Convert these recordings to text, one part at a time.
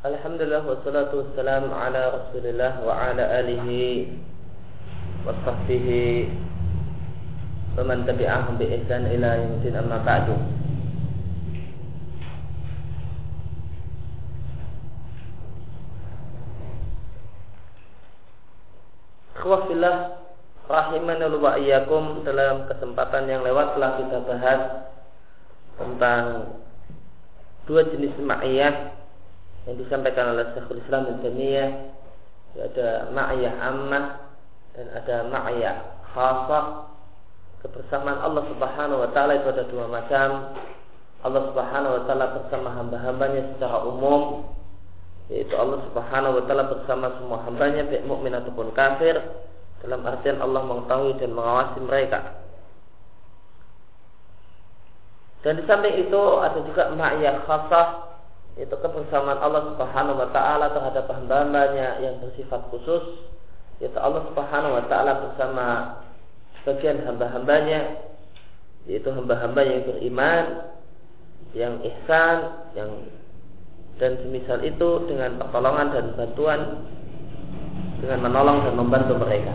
Alhamdulillah wassalatu wassalamu ala Rasulillah wa ala alihi wa sahbihi wa man tabi'ahum bi ihsan ila yaumil amma ba'du. Khawafillah rahimani wa iyyakum dalam kesempatan yang lewat telah kita bahas tentang dua jenis ma'iyah yang disampaikan oleh Syekhul Islam dan Taimiyah ada ma'iyah ammah dan ada ma'iyah khasah. Kebersamaan Allah Subhanahu wa taala itu ada dua macam. Allah Subhanahu wa taala bersama hamba-hambanya secara umum yaitu Allah Subhanahu wa taala bersama semua hambanya baik mukmin ataupun kafir dalam artian Allah mengetahui dan mengawasi mereka. Dan di samping itu ada juga ma'iyah khasah itu kebersamaan Allah Subhanahu wa taala terhadap hamba-hambanya yang bersifat khusus yaitu Allah Subhanahu wa taala bersama sebagian hamba-hambanya yaitu hamba-hamba yang beriman yang ihsan yang dan semisal itu dengan pertolongan dan bantuan dengan menolong dan membantu mereka.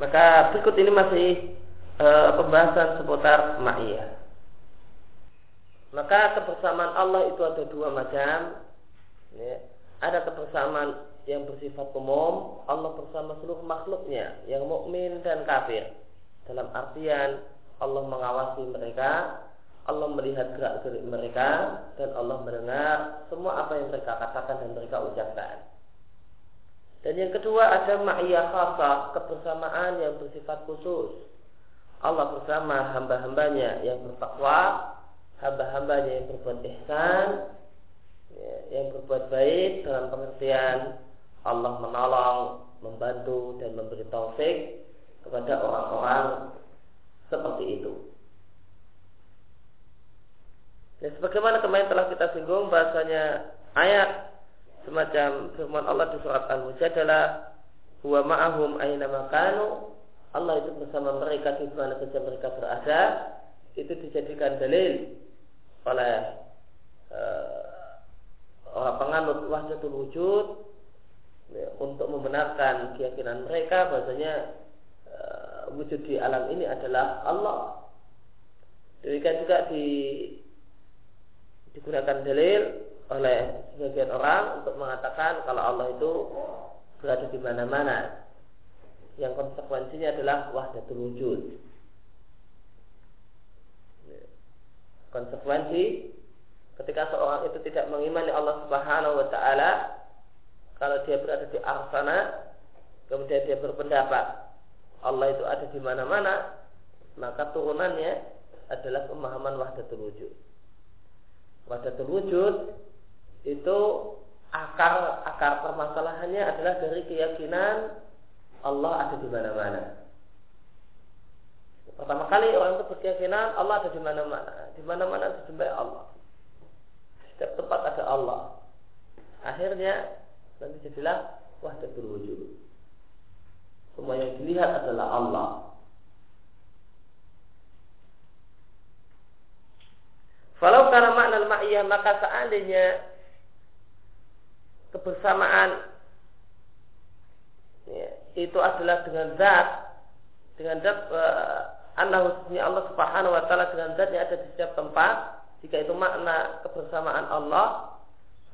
Maka berikut ini masih e, pembahasan seputar ma'iyah. Maka kebersamaan Allah itu ada dua macam. Ya. Ada kebersamaan yang bersifat umum, Allah bersama seluruh makhluknya, yang mukmin dan kafir. Dalam artian Allah mengawasi mereka, Allah melihat gerak-gerik mereka, dan Allah mendengar semua apa yang mereka katakan dan mereka ucapkan. Dan yang kedua ada ma'iyah khasah, kebersamaan yang bersifat khusus. Allah bersama hamba-hambanya yang bertakwa, hamba-hambanya yang berbuat ihsan, ya, yang berbuat baik dalam pengertian Allah menolong, membantu dan memberi taufik kepada orang-orang seperti itu. Ya, sebagaimana kemarin telah kita singgung bahasanya ayat semacam firman Allah di surat Al-Mujadalah huwa ma'ahum aina makanu Allah itu bersama mereka di mana saja mereka berada itu dijadikan dalil oleh uh, orang penganut wahdatul wujud ya, untuk membenarkan keyakinan mereka bahasanya uh, wujud di alam ini adalah Allah. Demikian juga di, digunakan dalil oleh sebagian orang untuk mengatakan kalau Allah itu berada di mana-mana yang konsekuensinya adalah wahdatul wujud. Konsekuensi ketika seorang itu tidak mengimani Allah Subhanahu wa taala kalau dia berada di arsana kemudian dia berpendapat Allah itu ada di mana-mana maka turunannya adalah pemahaman wahdatul wujud. Wahdatul wujud itu akar akar permasalahannya adalah dari keyakinan Allah ada di mana-mana. Pertama kali orang itu berkeyakinan Allah ada di mana-mana. Di mana-mana disembah Allah. Setiap tempat ada Allah. Akhirnya nanti jadilah wahdatul wujud. Semua yang dilihat adalah Allah. Kalau karena makna maka seandainya kebersamaan itu adalah dengan zat dengan zat uh, Allah Subhanahu wa taala dengan zat yang ada di setiap tempat. Jika itu makna kebersamaan Allah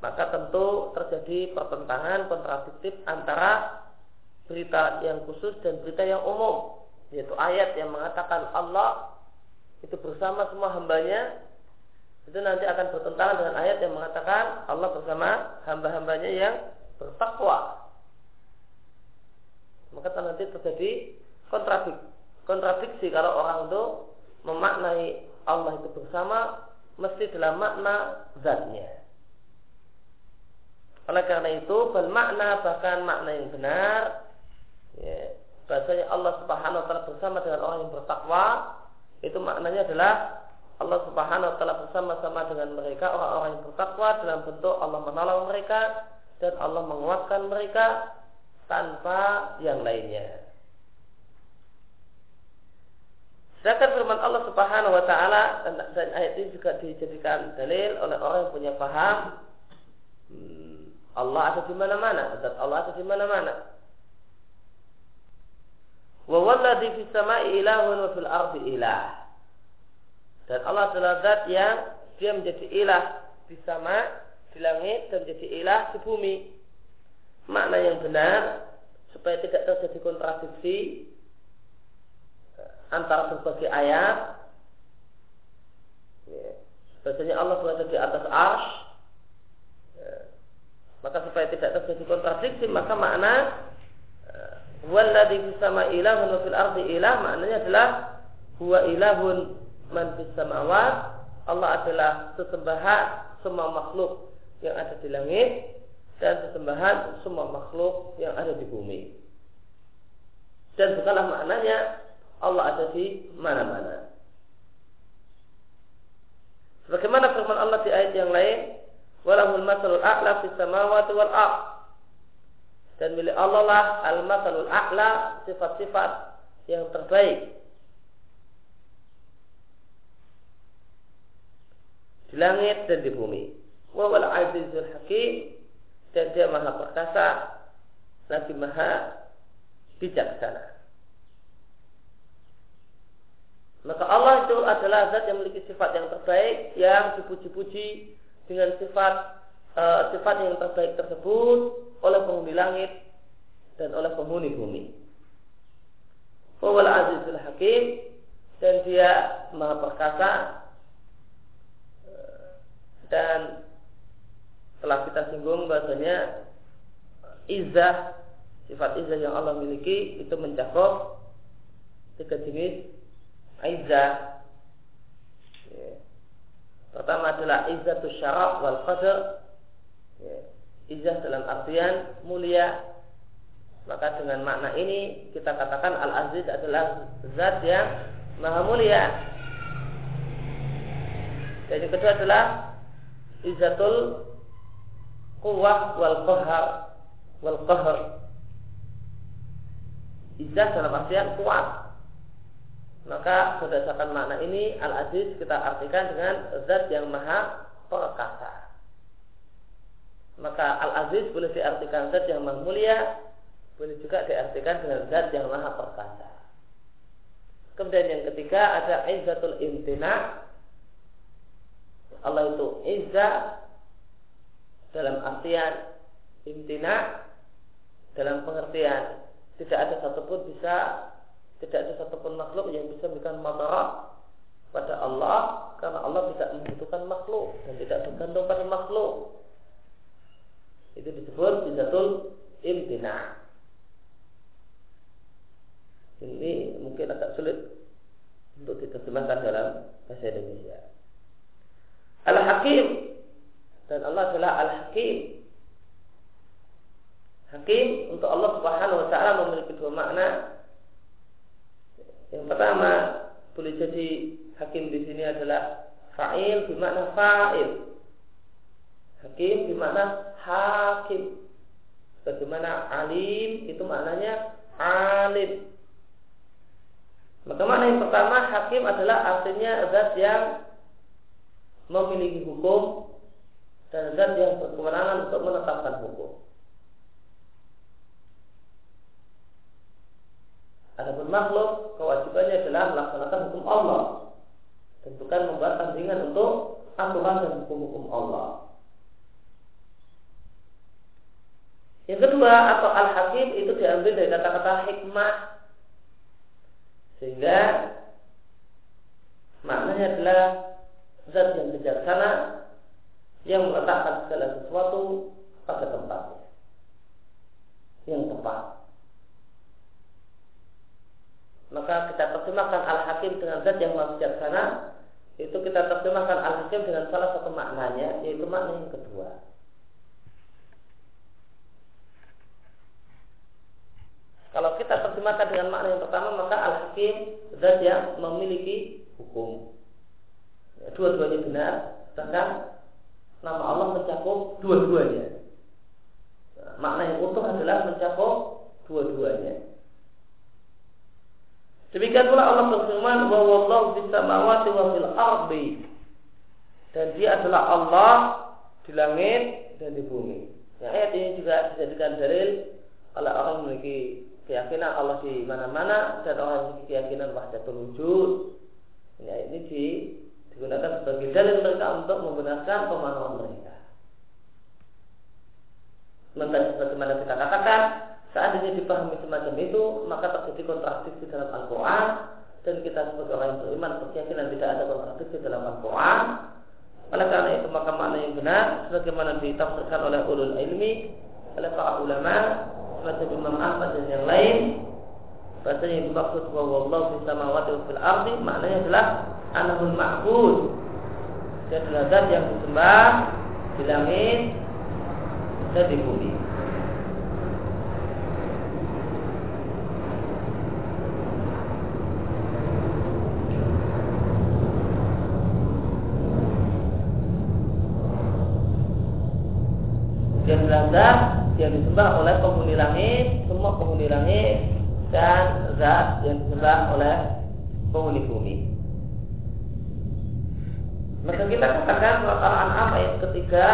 maka tentu terjadi pertentangan kontradiktif antara berita yang khusus dan berita yang umum yaitu ayat yang mengatakan Allah itu bersama semua hambanya. Itu nanti akan bertentangan dengan ayat yang mengatakan Allah bersama hamba-hambanya yang bertakwa maka nanti terjadi kontradik kontradiksi kalau orang itu memaknai Allah itu bersama mesti dalam makna zatnya. Oleh karena itu bermakna bahkan makna yang benar ya, bahasanya Allah Subhanahu wa taala bersama dengan orang yang bertakwa itu maknanya adalah Allah Subhanahu wa taala bersama-sama dengan mereka orang-orang yang bertakwa dalam bentuk Allah menolong mereka dan Allah menguatkan mereka tanpa yang lainnya. Sedangkan firman Allah Subhanahu wa taala dan ayat ini juga dijadikan dalil oleh orang yang punya paham hmm, Allah ada di mana-mana, zat Allah ada di mana-mana. Wa walladhi fis sama'i ilahun wa fil ardi ilah. Dan Allah adalah zat yang dia menjadi ilah di sama, di langit dan menjadi ilah di bumi. Makna yang benar supaya tidak terjadi kontradiksi antara berbagai ayat. Ya. Biasanya Allah berada di atas arsh. Ya. Maka supaya tidak terjadi kontradiksi, maka makna eh, Walladhi fisama ilahun wa fil ardi ilah maknanya adalah huwa ilahun man fis samawat Allah adalah sesembahan semua makhluk yang ada di langit dan sesembahan semua makhluk yang ada di bumi. Dan bukanlah maknanya Allah ada di mana-mana. Sebagaimana firman Allah di ayat yang lain, "Walahul masalul a'la fis samawati wal ard." Dan milik Allah lah al-masalul a'la, sifat-sifat yang terbaik di langit dan di bumi. Wa wal azizul hakim dan dia maha perkasa lagi maha bijaksana. Maka Allah itu adalah zat yang memiliki sifat yang terbaik yang dipuji-puji dengan sifat uh, sifat yang terbaik tersebut oleh penghuni langit dan oleh penghuni bumi. Wawal azizul hakim dan dia maha perkasa eh, dan telah kita singgung bahasanya izah sifat izah yang Allah miliki itu mencakup tiga jenis Izzah ya. Pertama adalah izzatul syaraf wal qadr ya. Izzah dalam artian mulia Maka dengan makna ini kita katakan Al-Aziz adalah zat yang maha mulia Dan yang kedua adalah Izzatul Quwah wal qahar Wal qahar Izzah dalam artian kuat maka berdasarkan makna ini Al-Aziz kita artikan dengan zat yang maha perkasa. Maka Al-Aziz boleh diartikan zat yang maha mulia, boleh juga diartikan dengan zat yang maha perkasa. Kemudian yang ketiga ada izzatul imtina. Allah itu izzah dalam artian imtina dalam pengertian tidak ada satupun bisa tidak ada satupun makhluk yang bisa memberikan madarat pada Allah karena Allah tidak membutuhkan makhluk dan tidak bergantung pada makhluk. Itu disebut bizatul imtina. Ini mungkin agak sulit untuk diterjemahkan dalam bahasa Indonesia. Al-Hakim dan Allah adalah Al-Hakim. Hakim untuk Allah Subhanahu wa taala memiliki dua makna yang pertama boleh jadi hakim di sini adalah fa'il bermakna fa'il. Hakim bermakna hakim. Bagaimana alim itu maknanya alim. Maka makna yang pertama hakim adalah artinya zat yang memiliki hukum dan zat yang berkewenangan untuk menetapkan hukum. Adapun makhluk kewajibannya adalah melaksanakan hukum Allah dan bukan membuat tandingan untuk aturan dan hukum-hukum Allah. Yang kedua atau al-hakim itu diambil dari kata-kata hikmah sehingga maknanya adalah zat yang bijaksana yang meletakkan segala sesuatu pada tempatnya. Yang tepat. Maka kita terjemahkan al-hakim dengan zat yang maha bijaksana itu kita terjemahkan al-hakim dengan salah satu maknanya yaitu makna yang kedua. Kalau kita terjemahkan dengan makna yang pertama maka al-hakim zat yang memiliki hukum. Ya, dua-duanya benar sedangkan nama Allah mencakup dua-duanya makna yang utuh adalah mencakup dua-duanya Demikian pula Allah berfirman, "Wa wallahu fis samawati wa fil ardi." Dan dia adalah Allah di langit dan di bumi. Nah, ayat ini juga dijadikan dalil oleh orang memiliki keyakinan Allah di mana-mana dan orang memiliki keyakinan wahdatul wujud. Ini ayat ini di, digunakan sebagai dalil mereka untuk membenarkan pemahaman mereka. Sebagaimana kita katakan, seandainya dipahami semacam itu, maka terjadi kontradiksi dalam Al-Quran dan kita sebagai orang yang beriman berkeyakinan tidak ada kontradiksi dalam Al-Quran. Oleh karena itu maka makna yang benar sebagaimana ditafsirkan oleh ulul ilmi oleh para ulama semacam Imam Ahmad dan yang lain bahasa yang dimaksud wa wallahu fis samawati wa fil ardi maknanya adalah anahul ma'bud dia adalah zat yang disembah di langit dan di bumi zat yang disembah oleh penghuni langit, semua penghuni langit dan zat yang disembah oleh penghuni bumi. Maka kita katakan surat Al-An'am ayat ketiga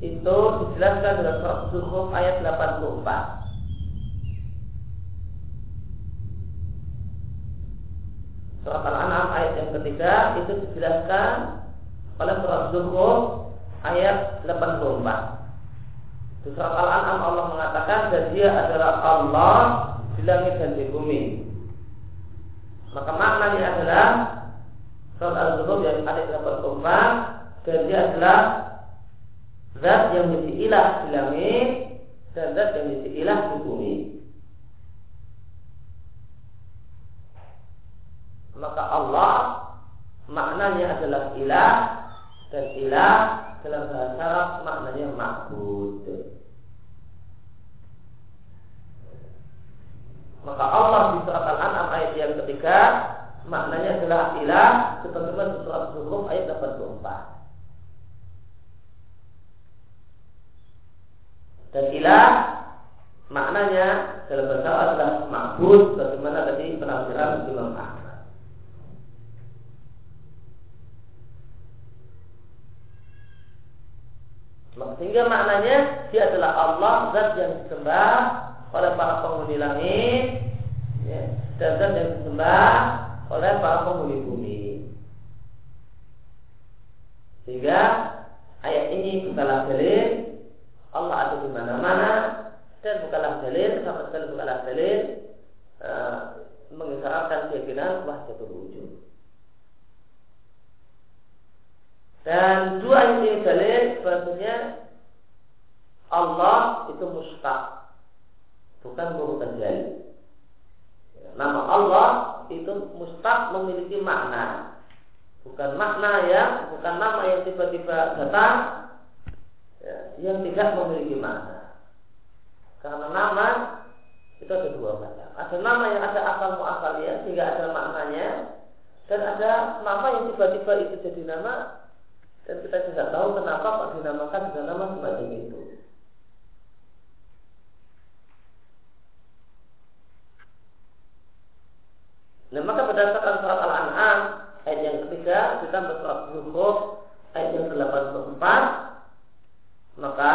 itu dijelaskan dalam surat Zuhruf ayat 84. Surat Al-An'am ayat yang ketiga itu dijelaskan oleh surat Zuhruf ayat 84. Di surat Al-An'am Allah mengatakan dan dia adalah Allah di langit dan di bumi. Maka maknanya adalah surat Al-Zuruf yang ayat 84 dan dia adalah zat yang menjadi ilah di langit dan zat yang menjadi ilah di bumi. Maka Allah maknanya adalah ilah dan ilah dalam bahasa Arab maknanya makbud. Maka Allah di surat Al-An'am ayat yang ketiga maknanya adalah ilah sebagaimana surat Zuhruf ayat 84. Dan ilah maknanya dalam bahasa adalah makbud bagaimana tadi penafsiran Imam Ahmad. Sehingga maknanya dia adalah Allah zat yang disembah oleh para penghuni langit ya, dan zat yang disembah oleh para penghuni bumi. Sehingga ayat ini bukanlah dalil Allah ada di mana-mana dan bukanlah dalil sama sekali bukanlah dalil uh, mengisyaratkan keyakinan wahdatul wujud. Dan dua ini dalil bahasanya Allah itu mustaq bukan mutajali. Nama Allah itu mustaq memiliki makna. Bukan makna yang bukan nama yang tiba-tiba datang ya, yang tidak memiliki makna. Karena nama itu ada dua macam. Ada nama yang ada asal muasalnya sehingga ada maknanya dan ada nama yang tiba-tiba itu jadi nama dan kita tidak tahu kenapa kok dinamakan dengan nama semacam itu. Nah maka berdasarkan surat Al-An'am ayat yang ketiga ditambah surat Zuhruf ayat yang ke-84 maka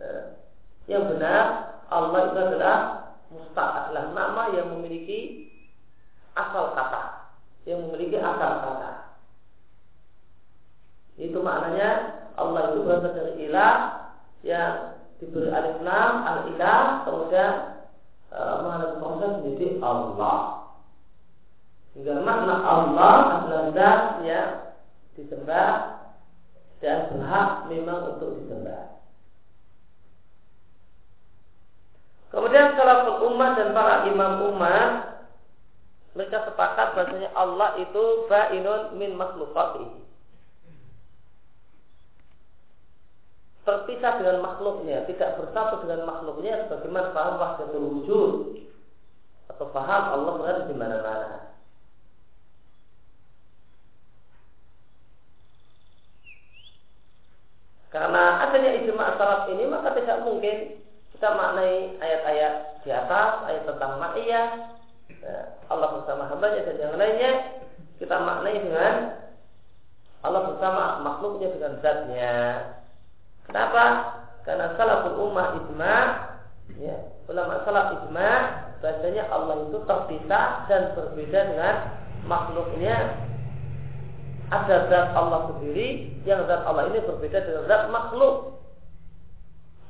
eh, yang benar Allah itu adalah mustaq adalah nama yang memiliki asal kata yang memiliki akar kata. Itu maknanya Allah itu berasal dari ilah yang diberi alif lam al ilah kemudian mengalami proses menjadi Allah. Sehingga makna Allah adalah zat yang disembah dan berhak memang untuk disembah. Kemudian salaful umat dan para imam umat mereka sepakat bahasanya Allah itu ba'inun min makhlukatihi terpisah dengan makhluknya, tidak bersatu dengan makhluknya sebagaimana paham wahdatul wujud atau paham Allah berada di mana-mana. Karena adanya ijma salaf ini maka tidak mungkin kita maknai ayat-ayat di atas, ayat tentang ma'iyah Allah bersama hambanya dan yang lainnya kita maknai dengan Allah bersama makhluknya dengan zatnya. Kenapa? Karena salaful ummah ijma ya, ulama salaf ijma bahasanya Allah itu terpisah dan berbeda dengan makhluknya. Ada zat Allah sendiri yang zat Allah ini berbeda dengan zat makhluk.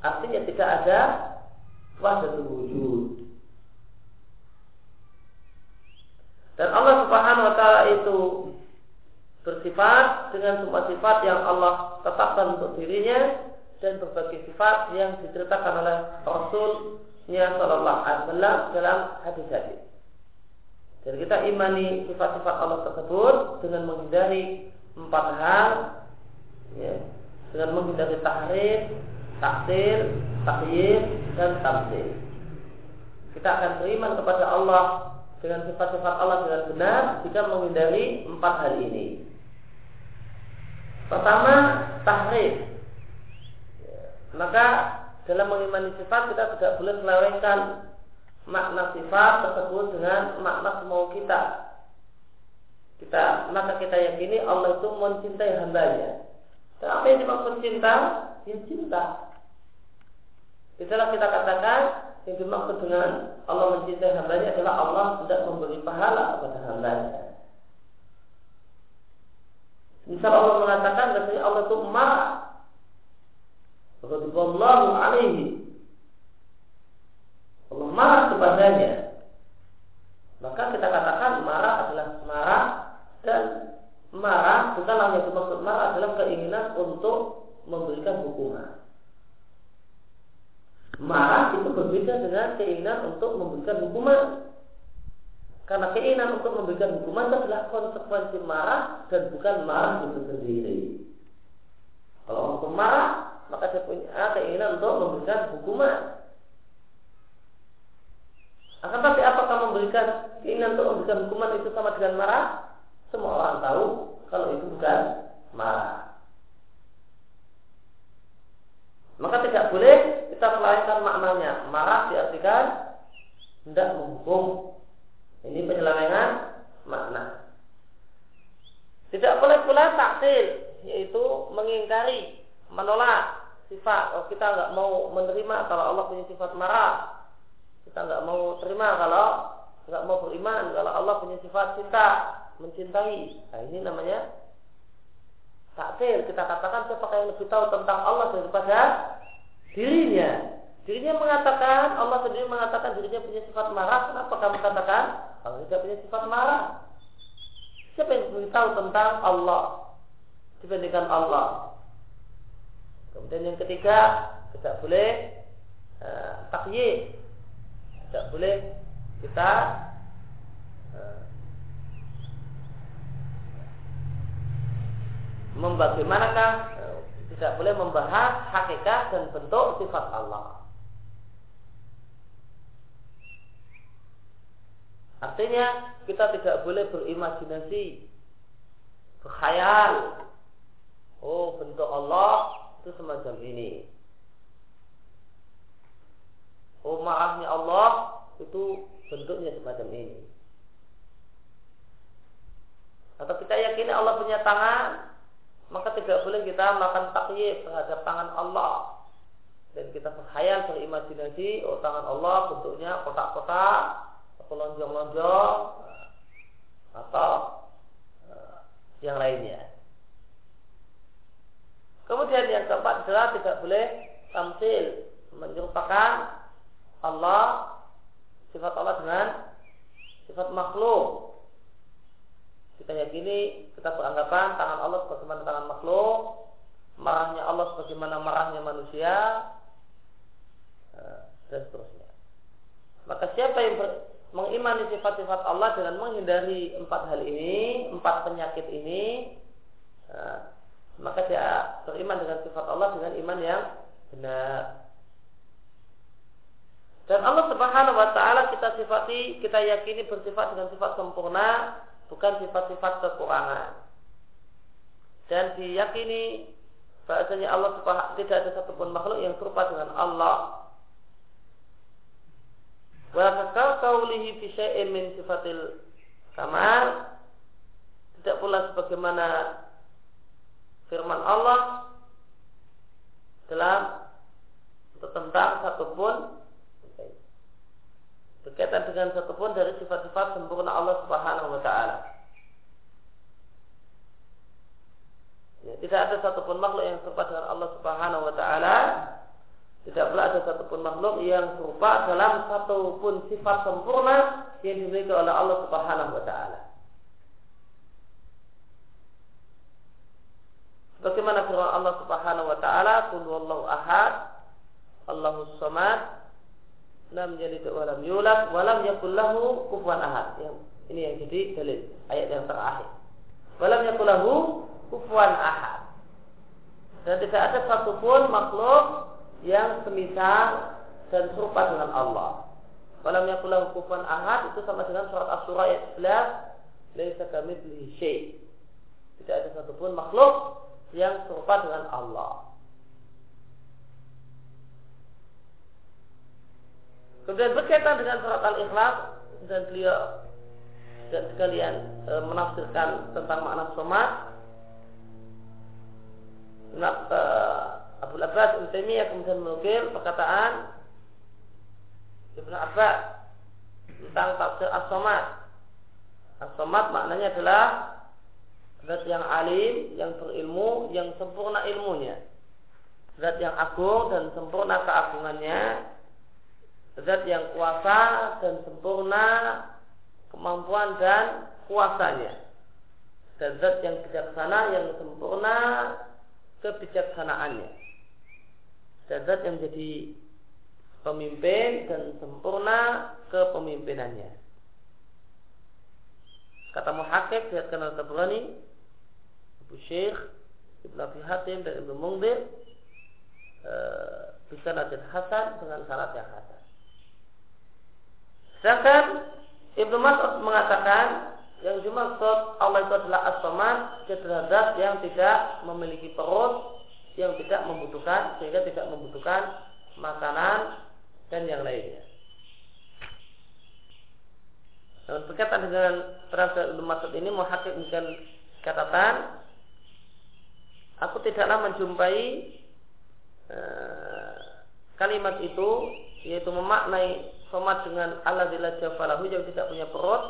Artinya tidak ada wahdatul wujud. Dan Allah subhanahu wa ta'ala itu bersifat dengan semua sifat yang Allah tetapkan untuk dirinya dan berbagai sifat yang diceritakan oleh Rasulnya Shallallahu Alaihi Wasallam dalam hadis-hadis. Dan kita imani sifat-sifat Allah tersebut dengan menghindari empat hal, ya, dengan menghindari tahrif, taksil, takyid, dan tamsil. Kita akan beriman kepada Allah dengan sifat-sifat Allah dengan benar jika menghindari empat hal ini. Pertama, tahrif. Maka dalam mengimani sifat kita tidak boleh melewengkan makna sifat tersebut dengan makna semau kita. Kita maka kita yakini Allah itu mencintai hambanya. Dan apa yang dimaksud cinta? Ya cinta. Itulah kita katakan yang dimaksud dengan Allah mencintai hambanya adalah Allah tidak memberi pahala kepada hambanya. Misal Allah mengatakan bahasanya Allah itu marah. Radhiyallahu alaihi. Allah marah kepadanya. Maka kita katakan marah adalah marah dan marah bukanlah yang dimaksud marah adalah keinginan untuk memberikan hukuman. Marah itu berbeda dengan keinginan untuk memberikan hukuman. Karena keinginan untuk memberikan hukuman adalah konsekuensi marah dan bukan marah itu sendiri. Kalau orang marah, maka dia punya keinginan untuk memberikan hukuman. Akan tapi apakah memberikan keinginan untuk memberikan hukuman itu sama dengan marah? Semua orang tahu kalau itu bukan marah. Maka tidak boleh kita melainkan maknanya. Marah diartikan tidak menghukum ini penyelewengan makna. Tidak boleh pula taksil, yaitu mengingkari, menolak sifat. Oh, kita nggak mau menerima kalau Allah punya sifat marah. Kita nggak mau terima kalau nggak mau beriman kalau Allah punya sifat cinta, mencintai. Nah, ini namanya taksil. Kita katakan siapa yang lebih tahu tentang Allah daripada dirinya. Dirinya mengatakan, Allah sendiri mengatakan dirinya punya sifat marah. Kenapa kamu katakan Allah tidak punya sifat marah? Siapa yang lebih tahu tentang Allah dibandingkan Allah? Kemudian yang ketiga, tidak boleh uh. Tidak boleh kita uh, membagaimanakah uh, tidak boleh membahas hakikat dan bentuk sifat Allah. Artinya kita tidak boleh berimajinasi, berkhayal. Oh bentuk Allah itu semacam ini. Oh marahnya Allah itu bentuknya semacam ini. Atau kita yakini Allah punya tangan, maka tidak boleh kita melakukan takyif terhadap tangan Allah. Dan kita berkhayal, berimajinasi, oh tangan Allah bentuknya kotak-kotak, lonjong-lonjong atau uh, yang lainnya. Kemudian yang keempat adalah tidak boleh tamsil menyerupakan Allah sifat Allah dengan sifat makhluk. Kita yakini kita beranggapan tangan Allah sebagaimana tangan makhluk, marahnya Allah sebagaimana marahnya manusia, uh, dan seterusnya. Maka siapa yang mengimani sifat-sifat Allah dengan menghindari empat hal ini, empat penyakit ini, nah, maka dia beriman dengan sifat Allah dengan iman yang benar. Dan Allah Subhanahu wa taala kita sifati, kita yakini bersifat dengan sifat sempurna, bukan sifat-sifat kekurangan. Dan diyakini bahasanya Allah Subhanahu tidak ada satupun makhluk yang serupa dengan Allah wa kaulihi fi syai'in min sifatil kamar tidak pula sebagaimana firman Allah dalam tentang satupun berkaitan dengan satupun dari sifat-sifat sempurna Allah Subhanahu wa taala. Ya, tidak ada satupun makhluk yang serupa dengan Allah Subhanahu wa taala. Tidak pula ada satupun makhluk yang serupa dalam satupun sifat sempurna yang dimiliki oleh Allah Subhanahu wa taala. Bagaimana firman Allah Subhanahu wa taala, "Qul huwallahu ahad, Allahus samad, lam yalid wa lam yulad wa lam yakul lahu kufuwan ahad. Yang ini yang jadi dalil ayat yang terakhir. Wa lam yakul lahu kufuwan ahad. Dan tidak ada satupun makhluk yang semisal dan serupa dengan Allah. Walam yakul lahu kufuwan ahad itu sama dengan surat As-Surah ayat 11, laisa kamitslihi syai'. Tidak ada satupun makhluk yang serupa dengan Allah. Kemudian berkaitan dengan surat Al-Ikhlas dan beliau dan sekalian e, menafsirkan tentang makna somat. Nak, e, Abu Abbas Ibn Taimiyah kemudian menukil perkataan Ibn Abbas tentang tafsir as-somat. As-somat maknanya adalah zat yang alim, yang berilmu, yang sempurna ilmunya. Zat yang agung dan sempurna keagungannya. Zat yang kuasa dan sempurna kemampuan dan kuasanya. Dan zat yang bijaksana yang sempurna kebijaksanaannya. Dan zat yang menjadi pemimpin dan sempurna kepemimpinannya. Kata muhakik dihatkan oleh Tabrani Syekh Ibn Abi Hatim dan Ibn Mungdir bisa nanti hasan dengan syarat yang hasan Sedangkan Ibnu Mas'ud mengatakan yang dimaksud Allah itu adalah as-samad, yang tidak memiliki perut, yang tidak membutuhkan sehingga tidak membutuhkan makanan dan yang lainnya. Dan berkaitan dengan perasaan Ibnu Mas'ud ini menghakimkan catatan aku tidaklah menjumpai uh, kalimat itu yaitu memaknai Somad dengan Allah jafalahu yang tidak punya perut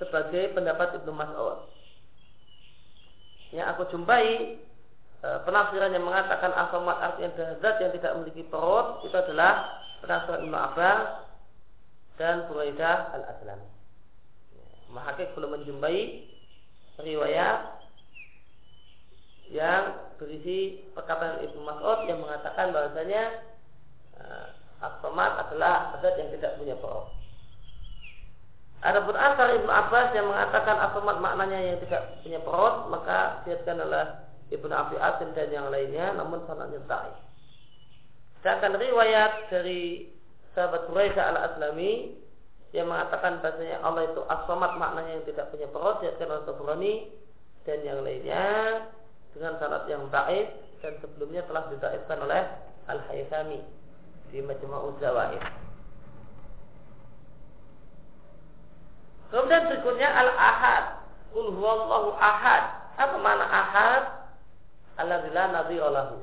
sebagai pendapat Ibnu Mas'ud. Yang aku jumpai e, penafsiran yang mengatakan asomat artinya zat yang tidak memiliki perut itu adalah penafsiran Ibnu Abbas dan Buraidah al-Aslami. Mahakik belum menjumpai riwayat yang berisi perkataan Ibnu Mas'ud yang mengatakan bahwasanya As-Somad adalah zat yang tidak punya perut. Adapun asal Ibnu Abbas yang mengatakan as maknanya yang tidak punya perut, maka diatkan oleh Ibnu Abi Asim dan yang lainnya, namun sanadnya dhaif. Sedangkan riwayat dari sahabat Quraisy al-Aslami yang mengatakan bahasanya Allah itu as maknanya yang tidak punya perut, diatkan oleh Tabrani dan yang lainnya dengan sanad yang dhaif dan sebelumnya telah didaifkan oleh Al-Haythami di Majma'ul Zawaid. Kemudian berikutnya al-ahad. Qul huwallahu ahad. Apa makna ahad? Alladzila nadhira lahu.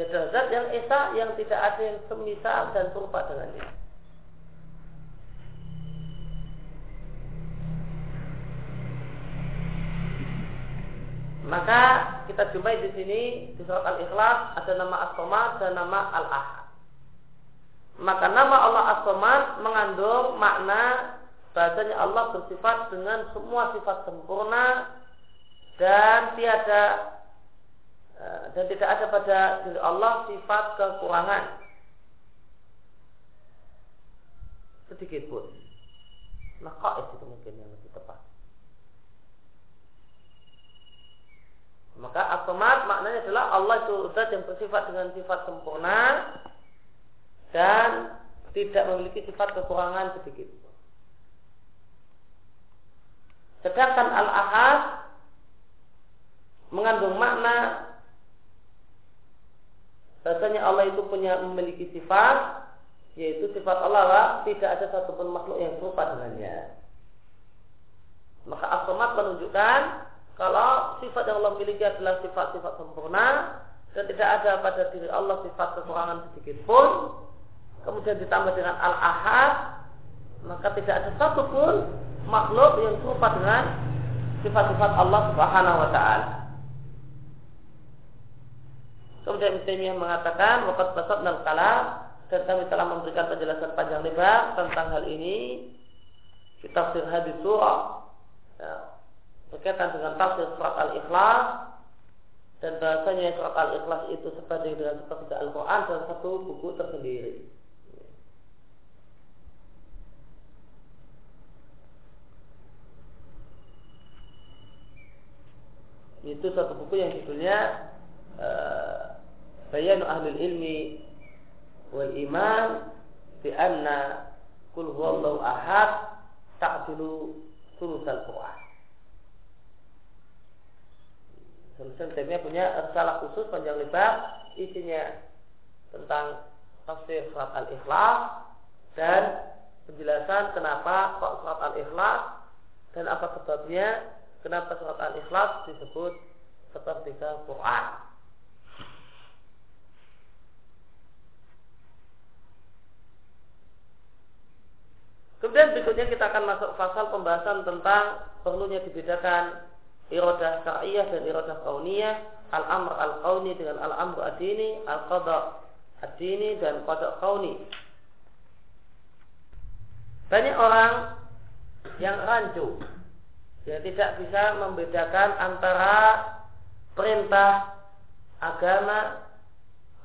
Zat yang esa yang tidak ada yang semisal dan serupa dengannya. Maka kita jumpai di sini di surat Al-Ikhlas ada nama As-Somad dan nama Al-Ahad. Maka nama Allah As-Somad mengandung makna bahasanya Allah bersifat dengan semua sifat sempurna dan tiada eh, dan tidak ada pada diri Allah sifat kekurangan sedikit pun. Nah, itu mungkin yang lebih tepat. Maka asomat maknanya adalah Allah itu zat yang bersifat dengan sifat sempurna dan tidak memiliki sifat kekurangan sedikit. Sedangkan al-ahad mengandung makna bahasanya Allah itu punya memiliki sifat yaitu sifat Allah lah tidak ada satupun makhluk yang serupa dengannya. format menunjukkan kalau sifat yang Allah miliki adalah sifat-sifat sempurna dan tidak ada pada diri Allah sifat kekurangan sedikit pun kemudian ditambah dengan al-ahad maka tidak ada satupun makhluk yang serupa dengan sifat-sifat Allah Subhanahu wa taala. Kemudian Ibnu mengatakan waqad basatnal kalam dan kami telah memberikan penjelasan panjang lebar tentang hal ini di tafsir hadis berkaitan dengan tafsir surat al-ikhlas dan bahasanya surat al-ikhlas itu sebanding dengan seperti Al-Quran dan satu buku tersendiri. Itu satu buku yang judulnya uh, Bayanu Ahlul Ilmi wal iman bi anna kul huwallahu ahad ta'dilu sulusal Quran. Sultan Taimiyah punya salah khusus panjang lebar isinya tentang tafsir surat Al-Ikhlas dan penjelasan kenapa kok surat Al-Ikhlas dan apa sebabnya kenapa surat Al-Ikhlas disebut seperti Quran. Kemudian berikutnya kita akan masuk pasal pembahasan tentang perlunya dibedakan irodah syariah dan irodah kauniyah, al-amr al-kauni dengan al-amr adini, al-qada adini dan qada kauni. Banyak orang yang rancu yang tidak bisa membedakan antara perintah agama,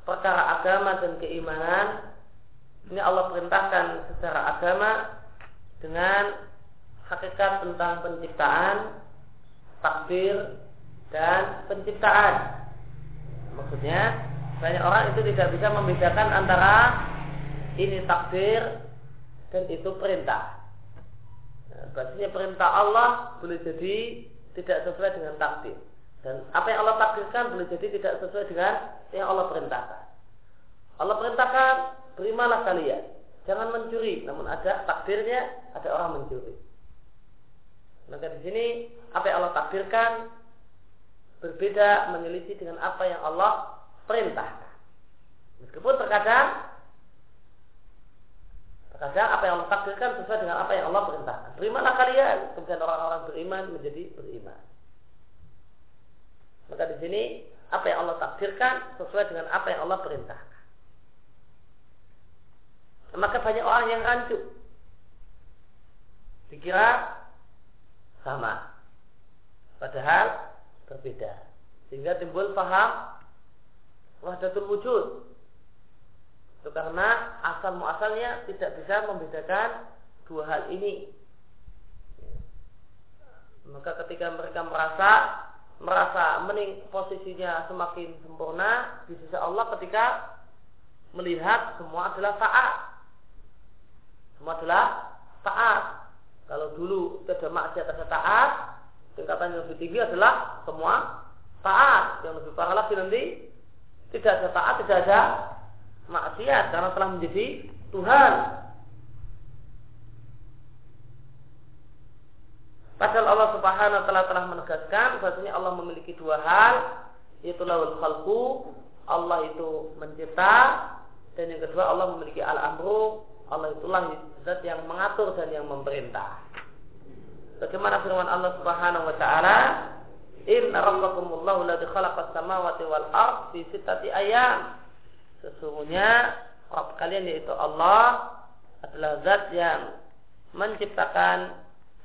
perkara agama dan keimanan. Ini Allah perintahkan secara agama dengan hakikat tentang penciptaan, takdir, dan penciptaan. Maksudnya banyak orang itu tidak bisa membedakan antara ini takdir dan itu perintah. Nah, bahasanya perintah Allah boleh jadi tidak sesuai dengan takdir. Dan apa yang Allah takdirkan boleh jadi tidak sesuai dengan yang Allah perintahkan. Allah perintahkan, berimalah kalian. Jangan mencuri, namun ada takdirnya ada orang mencuri. Maka di sini apa yang Allah takdirkan berbeda menyelisih dengan apa yang Allah perintahkan. Meskipun terkadang terkadang apa yang Allah takdirkan sesuai dengan apa yang Allah perintahkan. Berimanlah kalian, kemudian orang-orang beriman menjadi beriman. Maka di sini apa yang Allah takdirkan sesuai dengan apa yang Allah perintahkan. Maka banyak orang yang rancu. Dikira sama. Padahal berbeda. Sehingga timbul paham wahdatul wujud. Itu karena asal muasalnya tidak bisa membedakan dua hal ini. Maka ketika mereka merasa merasa mening posisinya semakin sempurna di sisi Allah ketika melihat semua adalah taat semua adalah taat. Kalau dulu ada maksiat ada taat, tingkatan yang lebih tinggi adalah semua taat. Yang lebih parah lagi nanti tidak ada taat, tidak ada maksiat karena telah menjadi Tuhan. Padahal Allah Subhanahu wa taala telah menegaskan bahwasanya Allah memiliki dua hal, yaitu lawal khalqu, Allah itu mencipta dan yang kedua Allah memiliki al-amru, Allah itulah zat yang mengatur dan yang memerintah. Bagaimana firman Allah Subhanahu wa taala, "Inna rabbakumullahu alladzi khalaqas samawati wal ard fi sittati ayam." Sesungguhnya Rabb kalian yaitu Allah adalah zat yang menciptakan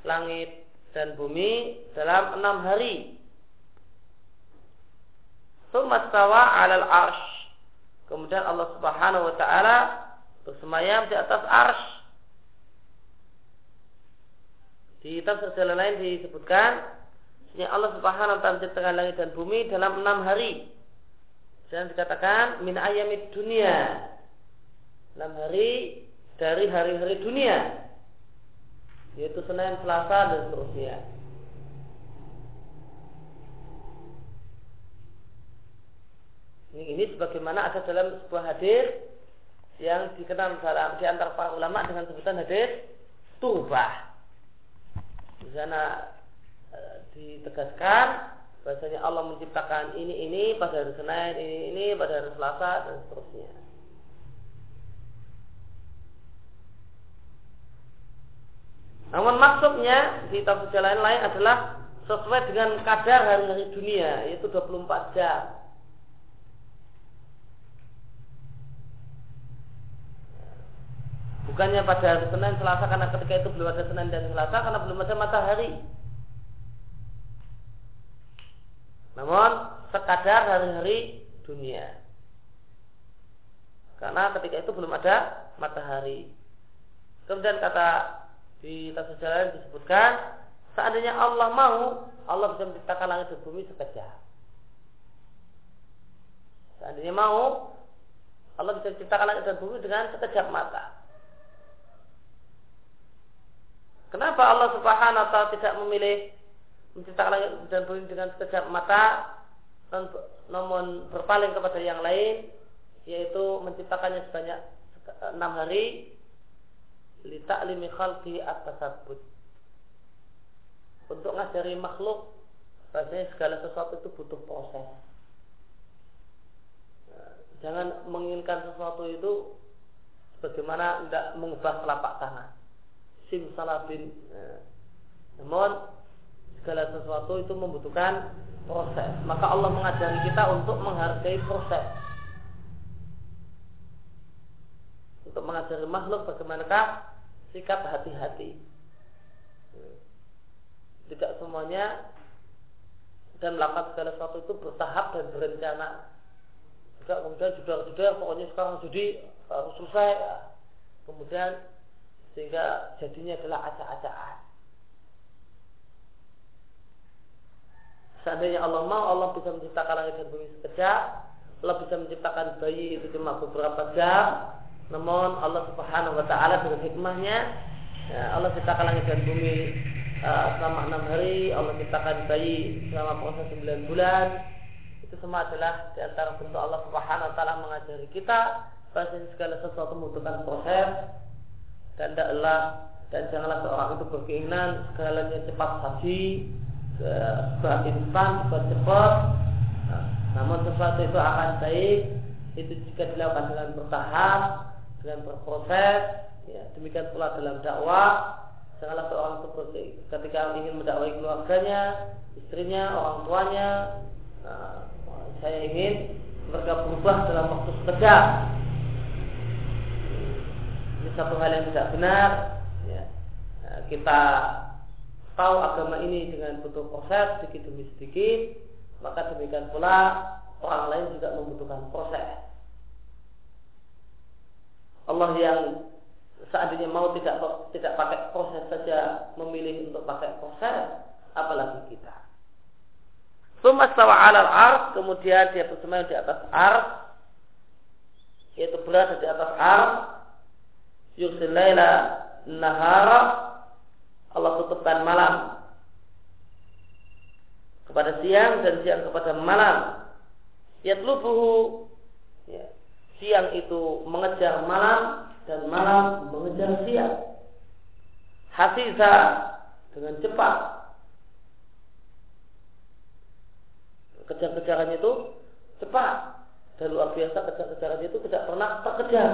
langit dan bumi dalam enam hari. Tumastawa alal arsh. Kemudian Allah Subhanahu wa taala bersemayam di atas ars. Di tafsir jalan lain disebutkan Sesungguhnya Allah subhanahu wa ta'ala menciptakan langit dan bumi dalam enam hari. Dan dikatakan Min ayamid dunia Enam hari dari hari-hari dunia. Yaitu Senin, Selasa, dan seterusnya. Ini, ini sebagaimana ada dalam sebuah hadir yang dikenal dalam di antara para ulama dengan sebutan hadis turbah. Di sana ditegaskan bahasanya Allah menciptakan ini ini pada hari Senin ini ini pada hari Selasa dan seterusnya. Namun maksudnya di tafsir jalan lain adalah sesuai dengan kadar hari-hari dunia yaitu 24 jam. Bukannya pada hari Senin Selasa karena ketika itu belum ada Senin dan Selasa karena belum ada matahari. Namun sekadar hari-hari dunia. Karena ketika itu belum ada matahari. Kemudian kata di tafsir jalan disebutkan seandainya Allah mau Allah bisa menciptakan langit dan bumi sekejap. Seandainya mau Allah bisa menciptakan langit dan bumi dengan sekejap mata. Kenapa Allah Subhanahu wa taala tidak memilih menciptakan langit dan bumi dengan sekejap mata namun berpaling kepada yang lain yaitu menciptakannya sebanyak enam hari? Litaklimi khalqi at-tasabbut. Untuk ngajari makhluk rasanya segala sesuatu itu butuh proses. Jangan menginginkan sesuatu itu bagaimana tidak mengubah telapak tangan simsalabin. Nah, namun segala sesuatu itu membutuhkan proses. Maka Allah mengajari kita untuk menghargai proses. Untuk mengajari makhluk bagaimanakah sikap hati-hati. Tidak semuanya dan melakukan segala sesuatu itu bertahap dan berencana. Tidak kemudian sudah-sudah pokoknya sekarang jadi harus selesai. Kemudian sehingga jadinya adalah acak-acakan. Seandainya Allah mau, Allah bisa menciptakan langit dan bumi sekejap. Allah bisa menciptakan bayi itu cuma beberapa jam. Namun Allah Subhanahu Wa Taala dengan hikmahnya, ya, Allah ciptakan langit dan bumi uh, selama enam hari. Allah ciptakan bayi selama proses sembilan bulan. Itu semua adalah di antara bentuk Allah Subhanahu Wa Taala mengajari kita bahwa segala sesuatu membutuhkan proses dan tidaklah dan janganlah seorang itu berkeinginan segalanya cepat saji serba instan serba cepat nah, namun sesuatu itu akan baik itu jika dilakukan dengan bertahap dengan berproses ya, demikian pula dalam dakwah. Janganlah seorang itu ketika ingin mendakwai keluarganya istrinya orang tuanya nah, saya ingin mereka berubah dalam waktu sekejap ini satu hal yang tidak benar ya. Nah, kita tahu agama ini dengan butuh proses sedikit demi sedikit. Maka demikian pula orang lain juga membutuhkan proses. Allah yang seandainya mau tidak tidak pakai proses saja memilih untuk pakai proses apalagi kita. Sumastawa alal ars kemudian dia bersemayam di atas ars yaitu berada di atas ars yursil laila nahara Allah tutupkan malam. Kepada siang dan siang kepada malam. Yatlubuhu ya, siang itu mengejar malam dan malam mengejar siang. Hasisa dengan cepat. Kejar-kejarannya itu cepat. Dan luar biasa kejar-kejarannya itu tidak pernah terkejar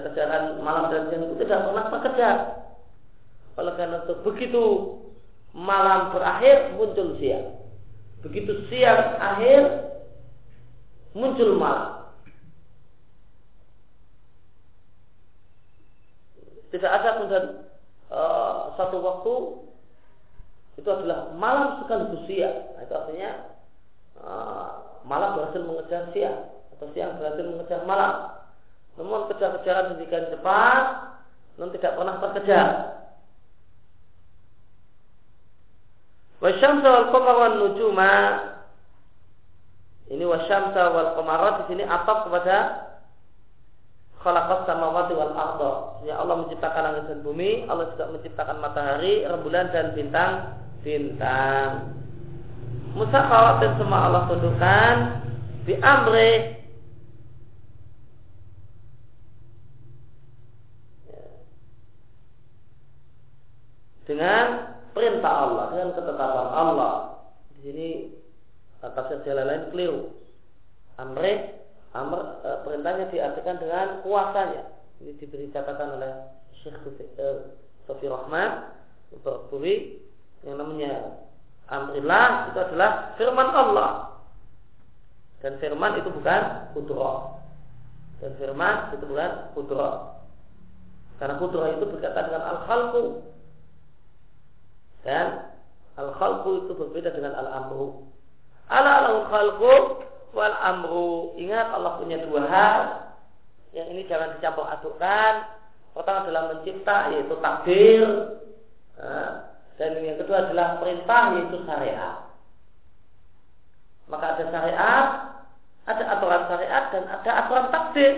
kejaran malam dan siang itu tidak pernah terkejar. Oleh karena itu begitu malam berakhir muncul siang. Begitu siang akhir muncul malam. Tidak ada kemudian uh, satu waktu itu adalah malam sekaligus siang. Nah, itu artinya uh, malam berhasil mengejar siang atau siang berhasil mengejar malam. Namun kejar-kejaran demikian cepat namun tidak pernah terkejar. Wasyamsa wal wan nujuma ini wasyamsa wal qamar di sini atap kepada khalaqas samawati wal arda. Ya Allah menciptakan langit dan bumi, Allah juga menciptakan matahari, rembulan dan bintang-bintang. Musa dan semua Allah tundukkan di amri dengan perintah Allah, dengan ketetapan Allah. Di sini tafsir jalan lain keliru. Amre, amr e, perintahnya diartikan dengan kuasanya. Ini diberi catatan oleh Syekh e, Sofi Rahman Berkuri yang namanya Amrillah itu adalah firman Allah dan firman itu bukan kudro dan firman itu bukan kudro karena kudro itu berkaitan dengan al-khalqu dan al-khalqu itu berbeda dengan al-amru. Ala al khalqu wal amru ingat Allah punya dua hal. Yang ini jangan dicampur adukkan. Pertama adalah mencipta yaitu takdir. Dan yang kedua adalah perintah yaitu syariat. Maka ada syariat, ada aturan syariat dan ada aturan takdir.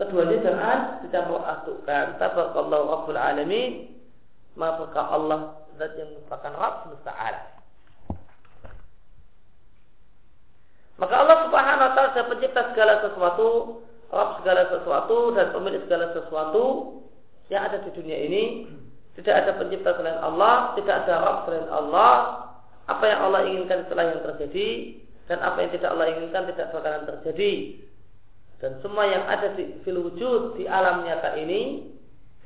Keduanya jangan dicampur adukkan. Tabarakallahu Rabbul Alamin. Maka Allah zat yang merupakan Rabb semesta alam. Maka Allah Subhanahu wa taala pencipta segala sesuatu, Rabb segala sesuatu dan pemilik segala sesuatu yang ada di dunia ini tidak ada pencipta selain Allah, tidak ada Rabb selain Allah. Apa yang Allah inginkan setelah yang terjadi dan apa yang tidak Allah inginkan tidak bakalan terjadi. Dan semua yang ada di fil wujud di alam nyata ini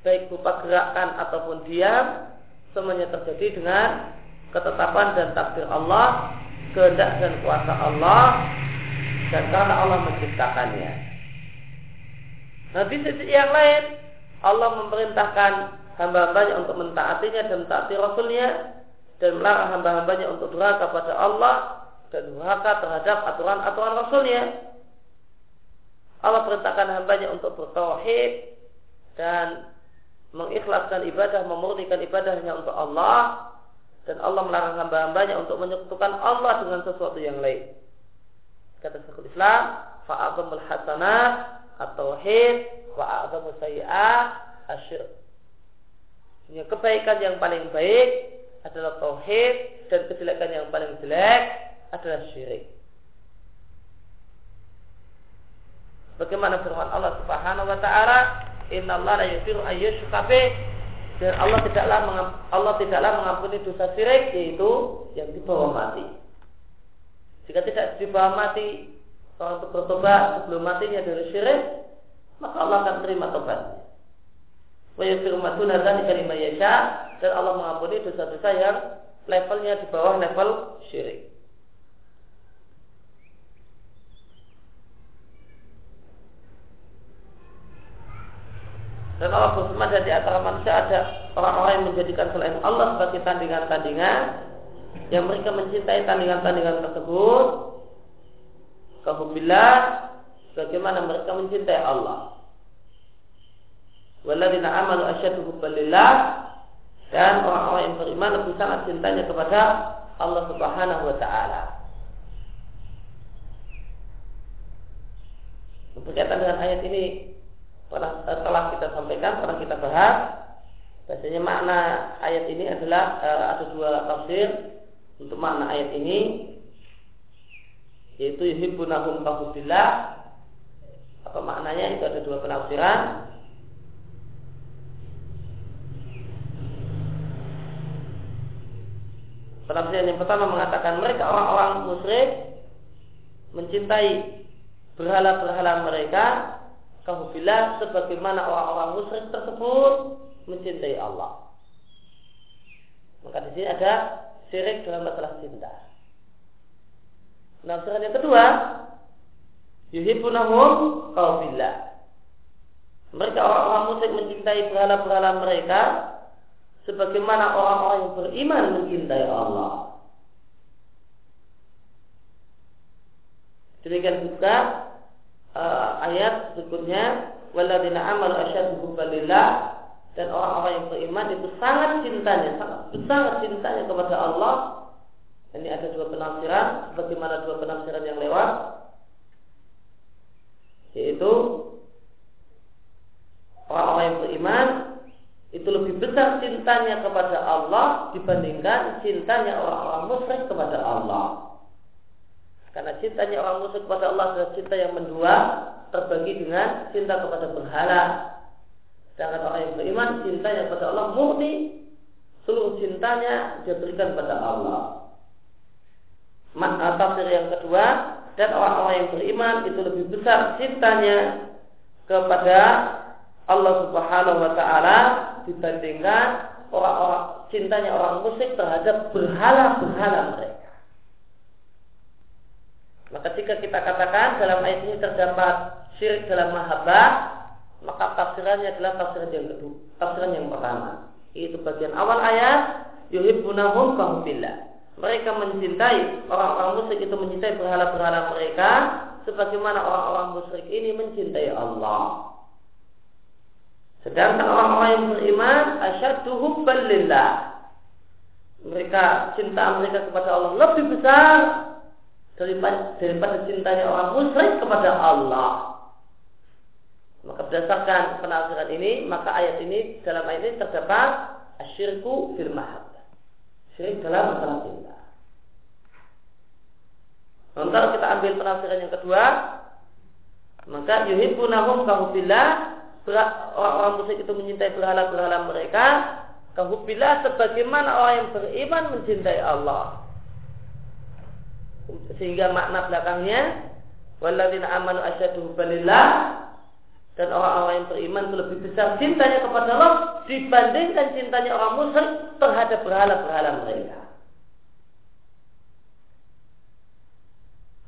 baik berupa gerakan ataupun diam semuanya terjadi dengan ketetapan dan takdir Allah, kehendak dan kuasa Allah dan karena Allah menciptakannya. Nah di sisi yang lain Allah memerintahkan hamba-hambanya untuk mentaatinya dan mentaati Rasulnya dan melarang hamba-hambanya untuk durhaka pada Allah dan durhaka terhadap aturan-aturan Rasulnya. Allah perintahkan hambanya untuk bertauhid dan mengikhlaskan ibadah, memurnikan ibadahnya untuk Allah dan Allah melarang hamba-hambanya untuk menyekutukan Allah dengan sesuatu yang lain. Kata Syekhul Islam, fa'adzamul hasanah at-tauhid wa a'zamu sayyi'at asyirk. Kebaikan yang paling baik adalah tauhid dan kejelekan yang paling jelek adalah syirik. Bagaimana firman Allah Subhanahu wa taala, "Innallaha la yaghfiru ayyushraka dan Allah tidaklah Allah tidaklah mengampuni dosa syirik yaitu yang di bawah mati. Jika tidak di bawah mati, orang itu bertobat sebelum matinya dari syirik, maka Allah akan terima tobatnya. Wa yaghfiru ma duna dzalika dan Allah mengampuni dosa-dosa yang levelnya di bawah level syirik. Dan Allah berfirman dan di antara manusia ada orang-orang yang menjadikan selain Allah sebagai tandingan-tandingan yang mereka mencintai tandingan-tandingan tersebut. Kehubillah bagaimana mereka mencintai Allah. Waladina amanu asyadu hubbalillah dan orang-orang yang beriman lebih sangat cintanya kepada Allah Subhanahu wa taala. Berkaitan dengan ayat ini pernah, eh, telah kita sampaikan, pernah kita bahas. Biasanya makna ayat ini adalah uh, ada dua tafsir untuk makna ayat ini yaitu yuhibbunahum kahubillah apa maknanya itu ada dua penafsiran Penafsiran yang pertama mengatakan mereka orang-orang musyrik mencintai berhala-berhala mereka kahubillah sebagaimana orang-orang musyrik tersebut mencintai Allah. Maka di sini ada syirik dalam masalah cinta. Penafsiran yang kedua yuhibbunahum qaubillah. Mereka orang-orang musyrik mencintai berhala-berhala mereka sebagaimana orang-orang yang beriman mencintai Allah. Demikian juga uh, ayat berikutnya waladina amal asyadu dan orang-orang yang beriman itu sangat cintanya, sangat sangat cintanya kepada Allah. Ini ada dua penafsiran, sebagaimana dua penafsiran yang lewat yaitu orang-orang yang beriman itu lebih besar cintanya kepada Allah dibandingkan cintanya orang-orang musyrik kepada Allah. Karena cintanya orang musyrik kepada Allah adalah cinta yang mendua terbagi dengan cinta kepada berhala Sedangkan orang yang beriman cintanya kepada Allah murni, seluruh cintanya dia berikan kepada Allah. Makna tafsir yang kedua, dan orang-orang yang beriman itu lebih besar cintanya kepada Allah Subhanahu wa taala dibandingkan orang-orang cintanya orang musyrik terhadap berhala-berhala mereka. Maka jika kita katakan dalam ayat ini terdapat syirik dalam mahabbah, maka tafsirannya adalah tafsiran yang kedua, tafsiran yang pertama. Itu bagian awal ayat yuhibbunahum kahubbillah. Mereka mencintai orang-orang musyrik itu mencintai berhala-berhala mereka sebagaimana orang-orang musyrik ini mencintai Allah. Sedangkan orang-orang yang beriman asyaddu hubban lillah. Mereka cinta mereka kepada Allah lebih besar daripada, daripada cintanya orang musyrik kepada Allah. Maka berdasarkan penafsiran ini, maka ayat ini dalam ayat ini terdapat asyirku fil mahabbah. Syirik dalam masalah cinta. Sementara kita ambil penafsiran yang kedua, maka yuhibbunahum kahubillah orang-orang musyrik itu mencintai berhala-berhala mereka kahubillah sebagaimana orang yang beriman mencintai Allah sehingga makna belakangnya walladzina amanu asyadu hubbalillah dan orang-orang yang beriman itu lebih besar cintanya kepada Allah dibandingkan cintanya orang musyrik terhadap berhala-berhala mereka.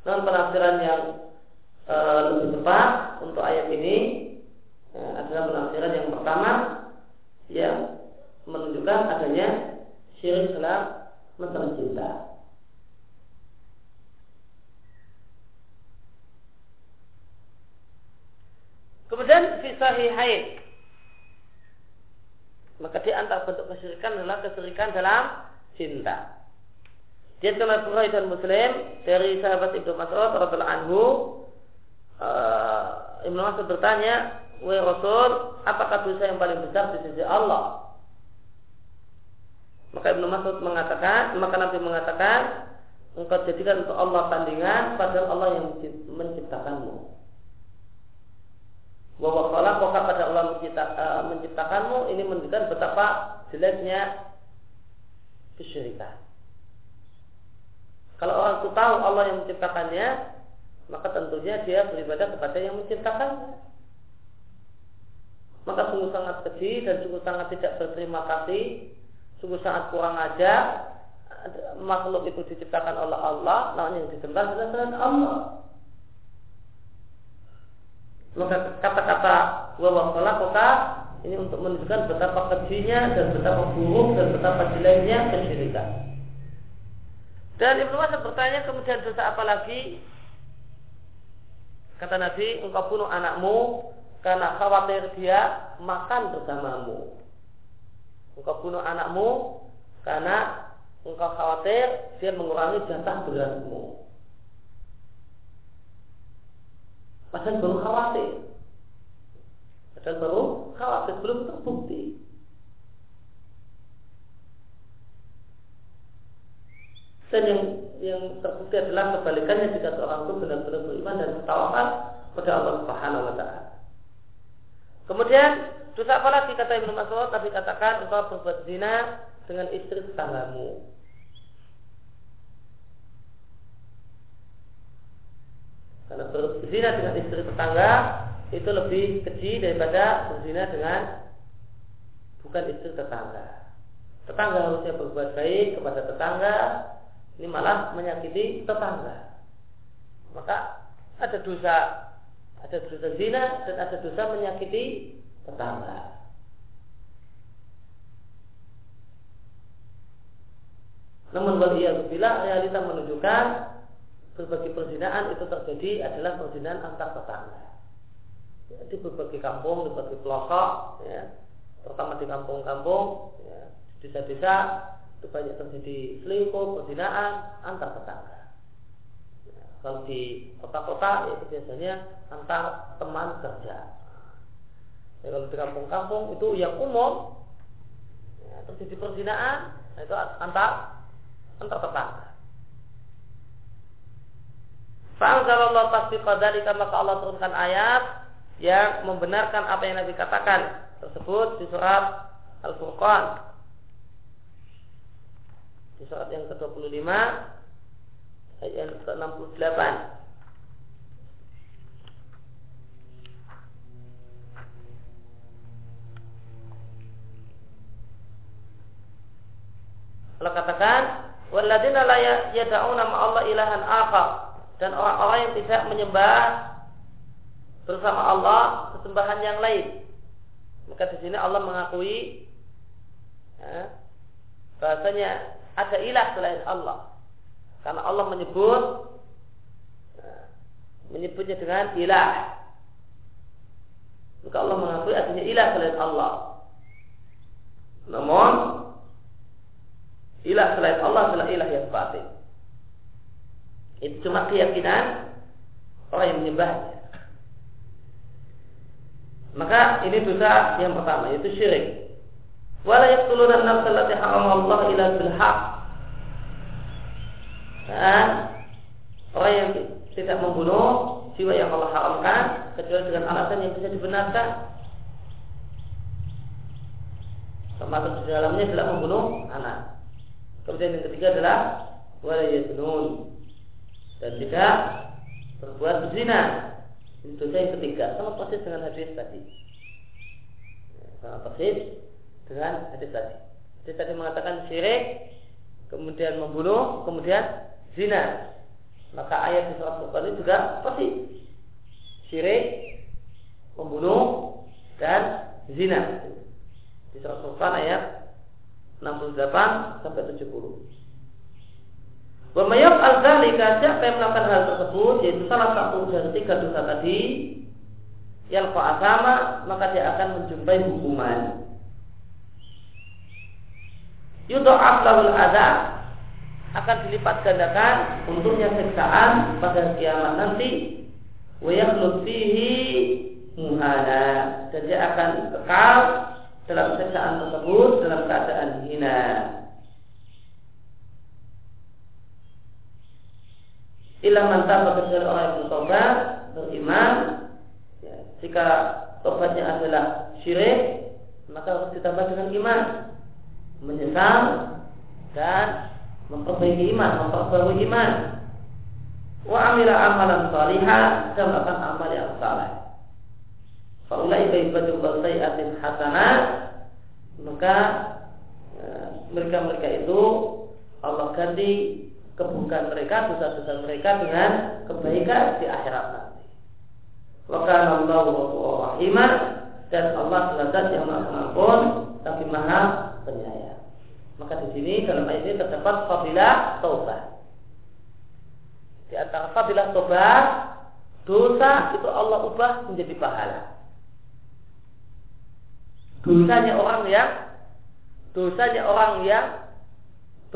Dan penafsiran yang e, lebih tepat untuk ayat ini ya, adalah penafsiran yang pertama yang menunjukkan adanya syirik dalam masalah cinta. Kemudian fisahihain maka di antara bentuk kesyirikan adalah kesyirikan dalam cinta. Dia telah Bukhari dan Muslim dari sahabat Ibnu Mas'ud radhiyallahu anhu uh, Ibnu Mas'ud bertanya, Wahai Rasul, apakah dosa yang paling besar di sisi Allah? Maka Ibnu Mas'ud mengatakan, maka Nabi mengatakan, engkau jadikan untuk Allah tandingan padahal Allah yang menciptakanmu. Bahwa kalau kau pada Allah mencipta, uh, menciptakanmu ini menunjukkan betapa jeleknya kesyirikan. Kalau orang itu tahu Allah yang menciptakannya, maka tentunya dia beribadah kepada yang menciptakannya maka sungguh sangat keji dan sungguh sangat tidak berterima kasih, sungguh sangat kurang ajar. Makhluk itu diciptakan oleh Allah, namun yang disembah adalah Allah. Maka kata-kata wa kota ini untuk menunjukkan betapa kejinya dan betapa buruk dan betapa jeleknya kesyirikan. Dan Ibnu Mas'ud bertanya kemudian dosa apa lagi? Kata Nabi, engkau bunuh anakmu karena khawatir dia makan bersamamu. Engkau bunuh anakmu karena engkau khawatir dia mengurangi jatah berasmu. Padahal baru khawatir. Padahal baru khawatir belum terbukti. Dan yang yang terbukti adalah kebalikannya jika seorang itu benar-benar beriman dan bertawakal kepada Allah Subhanahu wa taala. Kemudian dosa apa lagi kata Ibnu Mas'ud? Tapi katakan engkau berbuat zina dengan istri tetanggamu. Karena berzina dengan istri tetangga itu lebih keji daripada berzina dengan bukan istri tetangga. Tetangga harusnya berbuat baik kepada tetangga, ini malah menyakiti tetangga. Maka ada dosa ada dosa zina dan ada dosa menyakiti tetangga. Namun bila realita menunjukkan berbagai perzinaan itu terjadi adalah perzinaan antar tetangga. Ya, di berbagai kampung, di berbagai pelosok, ya, terutama di kampung-kampung, ya, desa-desa itu banyak terjadi selingkuh, perzinaan antar tetangga. Kalau di kota-kota itu biasanya antar teman kerja. Ya, kalau di kampung-kampung itu yang umum ya, terjadi perzinaan nah itu antar antar tetangga. Allah pasti qadari maka Allah turunkan ayat yang membenarkan apa yang Nabi katakan tersebut di surat Al-Furqan. Di surat yang ke-25 ayat ke-68. Allah katakan, "Walladzina la yad'una Allah ilahan akhar." Dan orang-orang yang tidak menyembah bersama Allah kesembahan yang lain. Maka di sini Allah mengakui ya, bahasanya ada ilah selain Allah. Karena Allah menyebut ya, menyebutnya dengan ilah. Maka Allah mengakui adanya ilah selain Allah. Namun ilah selain Allah adalah ilah yang batin. Itu cuma keyakinan orang yang menyembahnya. Maka ini dosa yang pertama yaitu syirik. Wala yaqtuluna an-nafsa allati Allah ila bil haq. Dan orang yang tidak membunuh jiwa yang Allah haramkan kecuali dengan alasan yang bisa dibenarkan. Termasuk di dalamnya adalah membunuh anak. Kemudian yang ketiga adalah wala yaznun dan tidak berbuat berzina. Ini dosa yang ketiga sama persis dengan hadis tadi. Sama persis dengan hadis tadi. Hadis tadi mengatakan syirik, kemudian membunuh, kemudian zina. Maka ayat di surat ini juga persis syirik, membunuh dan zina. Di surat Furqan ayat 68 sampai 70. Wamayab al-zalika siapa yang melakukan hal tersebut yaitu salah satu dari tiga dosa tadi yang sama maka dia akan menjumpai hukuman. Yudo'af lahul azab akan dilipat gandakan untuknya siksaan pada kiamat nanti wa fihi muhana dan dia akan kekal dalam siksaan tersebut dalam keadaan hina. Ilah mantap kecuali orang yang bertobat beriman ya, jika tobatnya adalah syirik maka harus ditambah dengan iman. Menyesal dan memperbaiki iman memperbarui iman. Wa amila amalan salihah dan melakukan amal yang saleh. Faulai baibatu sayiatin hasanah maka ya, mereka-mereka itu Allah ganti keburukan mereka, dosa-dosa mereka dengan kebaikan di akhirat nanti. Wakana Allah rahimah dan Allah adalah yang maha pengampun tapi maha penyayang. Maka di sini dalam ayat ini terdapat fadilah taubat. Di antara fadilah taubat, dosa itu Allah ubah menjadi pahala. Dosanya orang yang dosanya orang yang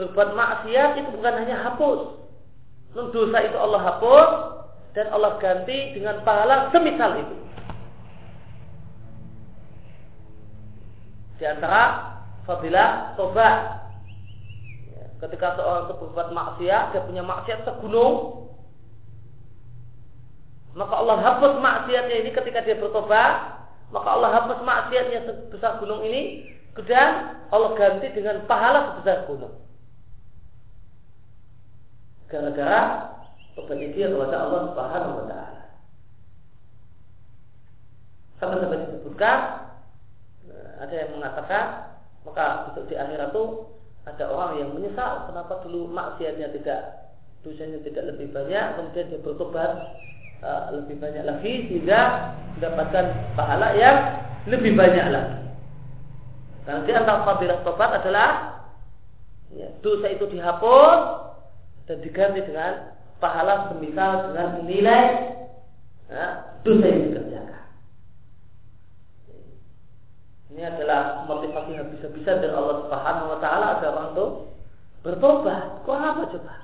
berbuat maksiat itu bukan hanya hapus. Dosa itu Allah hapus dan Allah ganti dengan pahala semisal itu. Di antara fadilah tobat. Ya, ketika seorang itu berbuat maksiat, dia punya maksiat segunung, maka Allah hapus maksiatnya ini ketika dia bertobat, maka Allah hapus maksiatnya sebesar gunung ini, kemudian Allah ganti dengan pahala sebesar gunung gara-gara tobatnya dia kepada Allah Subhanahu wa taala. Sama-sama disebutkan eh, ada yang mengatakan maka besok di akhirat itu ada orang yang menyesal kenapa dulu maksiatnya tidak dosanya tidak lebih banyak kemudian dia bertobat uh, lebih banyak lagi sehingga mendapatkan pahala yang lebih banyak lagi. Karena di antara fadilah tobat adalah ya, dosa itu dihapus dan diganti dengan pahala semisal dengan nilai ya, dosa yang dikerjakan. Ini adalah motivasi habis-habisan dari Allah Subhanahu wa taala agar orang itu bertobat. Kurang apa coba?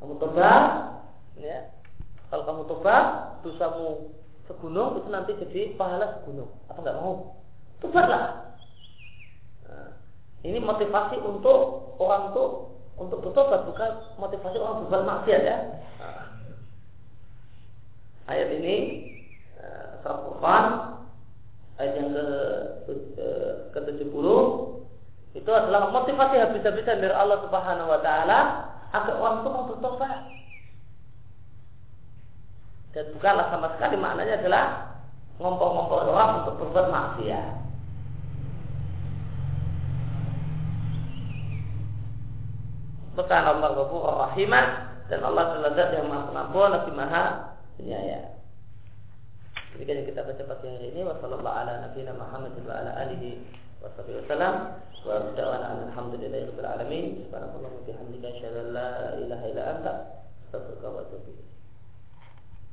Kamu tobat, ya. Kalau kamu tobat, dosamu segunung itu nanti jadi pahala segunung. Apa nggak mau? Tobatlah. Nah, ini motivasi untuk orang tuh untuk bertobat bukan motivasi orang berbuat maksiat ya. Nah. Ayat ini uh, Quran ayat yang ke ke 70 itu adalah motivasi habis-habisan dari Allah Subhanahu wa taala agar orang itu mau bertobat. Dan bukanlah sama sekali maknanya adalah ngompol-ngompol orang untuk berbuat maksiat. Bukan Allah Ghafur Rahimah dan Allah adalah yang maha pengampun lagi maha penyayang. Demikian yang kita baca pagi hari ini. Wassalamualaikum warahmatullahi wabarakatuh